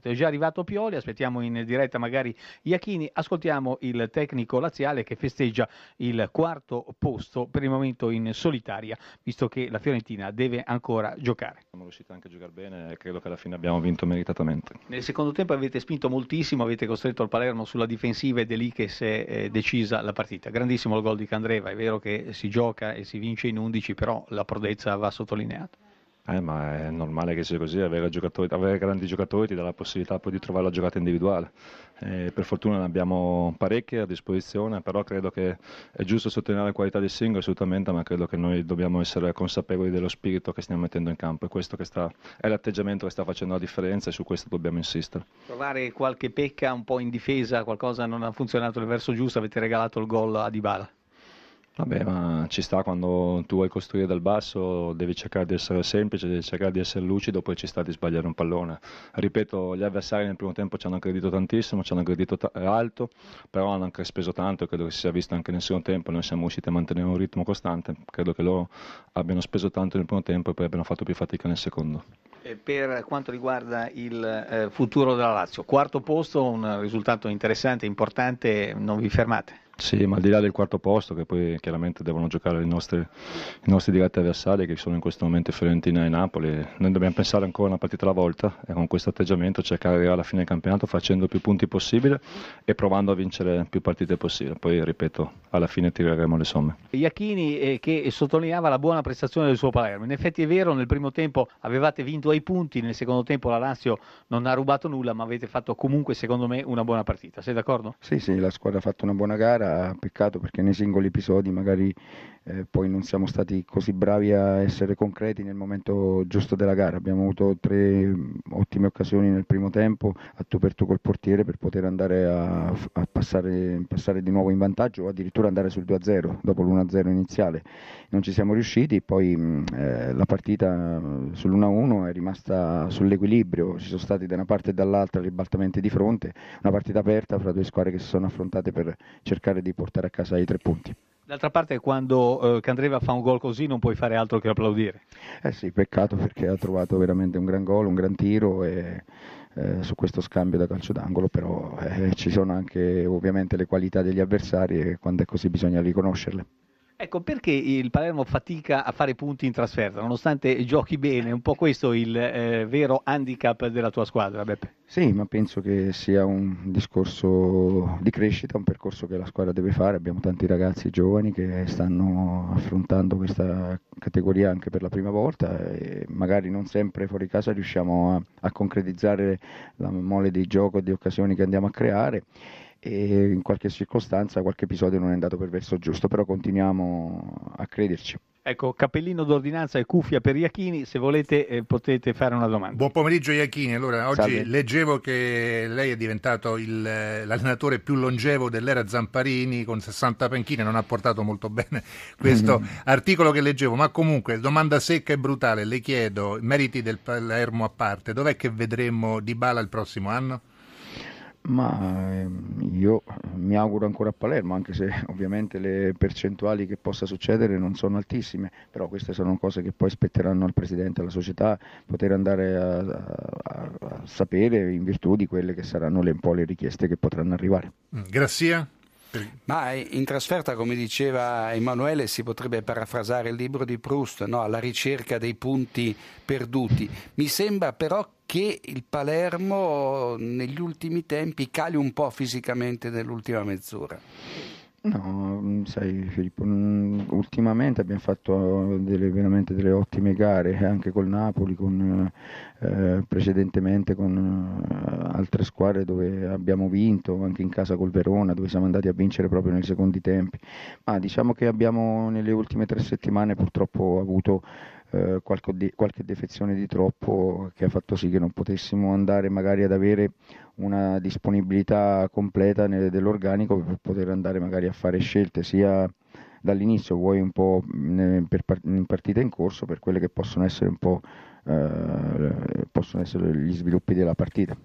È già arrivato Pioli, aspettiamo in diretta magari Iachini, ascoltiamo il tecnico laziale che festeggia il quarto posto per il momento in solitaria, visto che la Fiorentina deve ancora giocare. Siamo riusciti anche a giocare bene e credo che alla fine abbiamo vinto meritatamente. Nel secondo tempo avete spinto moltissimo, avete costretto il Palermo sulla difensiva ed è lì che si è eh, decisa la partita. Grandissimo il gol di Candreva, è vero che si gioca e si vince in 11, però la prodezza va sottolineata. Eh, ma è normale che sia così, avere, avere, grandi giocatori ti dà la possibilità poi di trovare la giocata individuale. Eh, per fortuna ne abbiamo parecchie a disposizione, però credo che è giusto sottolineare la qualità dei singoli assolutamente, ma credo che noi dobbiamo essere consapevoli dello spirito che stiamo mettendo in campo e questo sta, è l'atteggiamento che sta facendo la differenza e su questo dobbiamo insistere. Trovare qualche pecca un po' in difesa, qualcosa non ha funzionato nel verso giusto, avete regalato il gol a Dybala. Vabbè, ma ci sta quando tu vuoi costruire dal basso, devi cercare di essere semplice, devi cercare di essere lucido, poi ci sta di sbagliare un pallone. Ripeto, gli avversari nel primo tempo ci hanno aggredito tantissimo, ci hanno aggredito t- alto, però hanno anche speso tanto credo che si sia visto anche nel secondo tempo. Noi siamo riusciti a mantenere un ritmo costante, credo che loro abbiano speso tanto nel primo tempo e poi abbiano fatto più fatica nel secondo. Per quanto riguarda il eh, futuro della Lazio, quarto posto, un risultato interessante, importante, non vi fermate? Sì, ma al di là del quarto posto, che poi chiaramente devono giocare i nostri, i nostri diretti avversari, che sono in questo momento Fiorentina e Napoli, noi dobbiamo pensare ancora una partita alla volta e con questo atteggiamento cercare di arrivare alla fine del campionato facendo più punti possibile e provando a vincere più partite possibile. Poi, ripeto, alla fine tireremo le somme. Iachini eh, che sottolineava la buona prestazione del suo Palermo. In effetti è vero, nel primo tempo avevate vinto ai punti, nel secondo tempo la Lazio non ha rubato nulla, ma avete fatto comunque, secondo me, una buona partita. Sei d'accordo? Sì, sì, la squadra ha fatto una buona gara peccato perché nei singoli episodi magari eh, poi non siamo stati così bravi a essere concreti nel momento giusto della gara. Abbiamo avuto tre mm, ottime occasioni nel primo tempo a tu per tu col portiere per poter andare a, a passare, passare, di nuovo in vantaggio o addirittura andare sul 2-0 dopo l'1-0 iniziale. Non ci siamo riusciti, poi mm, eh, la partita mm, sull'1-1 è rimasta sull'equilibrio, ci sono stati da una parte e dall'altra ribaltamenti di fronte, una partita aperta fra due squadre che si sono affrontate per cercare di portare a casa i tre punti. D'altra parte quando eh, Candreva fa un gol così non puoi fare altro che applaudire. Eh sì, peccato perché ha trovato veramente un gran gol, un gran tiro e, eh, su questo scambio da calcio d'angolo, però eh, ci sono anche ovviamente le qualità degli avversari e quando è così bisogna riconoscerle. Ecco, perché il Palermo fatica a fare punti in trasferta, nonostante giochi bene? Un po' questo il eh, vero handicap della tua squadra, Beppe? Sì, ma penso che sia un discorso di crescita, un percorso che la squadra deve fare. Abbiamo tanti ragazzi giovani che stanno affrontando questa categoria anche per la prima volta e magari non sempre fuori casa riusciamo a, a concretizzare la mole di gioco e di occasioni che andiamo a creare e in qualche circostanza qualche episodio non è andato per verso giusto, però continuiamo a crederci. Ecco, cappellino d'ordinanza e cuffia per Iachini, se volete eh, potete fare una domanda. Buon pomeriggio Iachini, allora oggi Salve. leggevo che lei è diventato il, l'allenatore più longevo dell'era Zamparini con 60 panchine, non ha portato molto bene questo mm-hmm. articolo che leggevo, ma comunque domanda secca e brutale, le chiedo, meriti del Palermo a parte, dov'è che vedremo Di Bala il prossimo anno? Ma ehm, io mi auguro ancora a Palermo, anche se ovviamente le percentuali che possa succedere non sono altissime, però queste sono cose che poi spetteranno al Presidente, alla società, poter andare a, a, a sapere in virtù di quelle che saranno le, un po' le richieste che potranno arrivare. Mm, Grazie. Ma in trasferta, come diceva Emanuele, si potrebbe parafrasare il libro di Proust, no? alla ricerca dei punti perduti. Mi sembra però che il Palermo negli ultimi tempi cali un po' fisicamente nell'ultima mezz'ora. No, sai Filippo, mm, ultimamente abbiamo fatto delle, veramente delle ottime gare anche col Napoli, con, eh, precedentemente con eh, altre squadre dove abbiamo vinto, anche in casa col Verona dove siamo andati a vincere proprio nei secondi tempi, ma diciamo che abbiamo nelle ultime tre settimane purtroppo avuto eh, qualche, qualche, defezione di troppo che ha fatto sì che non potessimo andare magari ad avere una disponibilità completa nel, dell'organico per poter andare magari a fare scelte sia dall'inizio vuoi un po' per, in partita in corso per quelle che possono essere un po' eh, possono essere gli sviluppi della partita.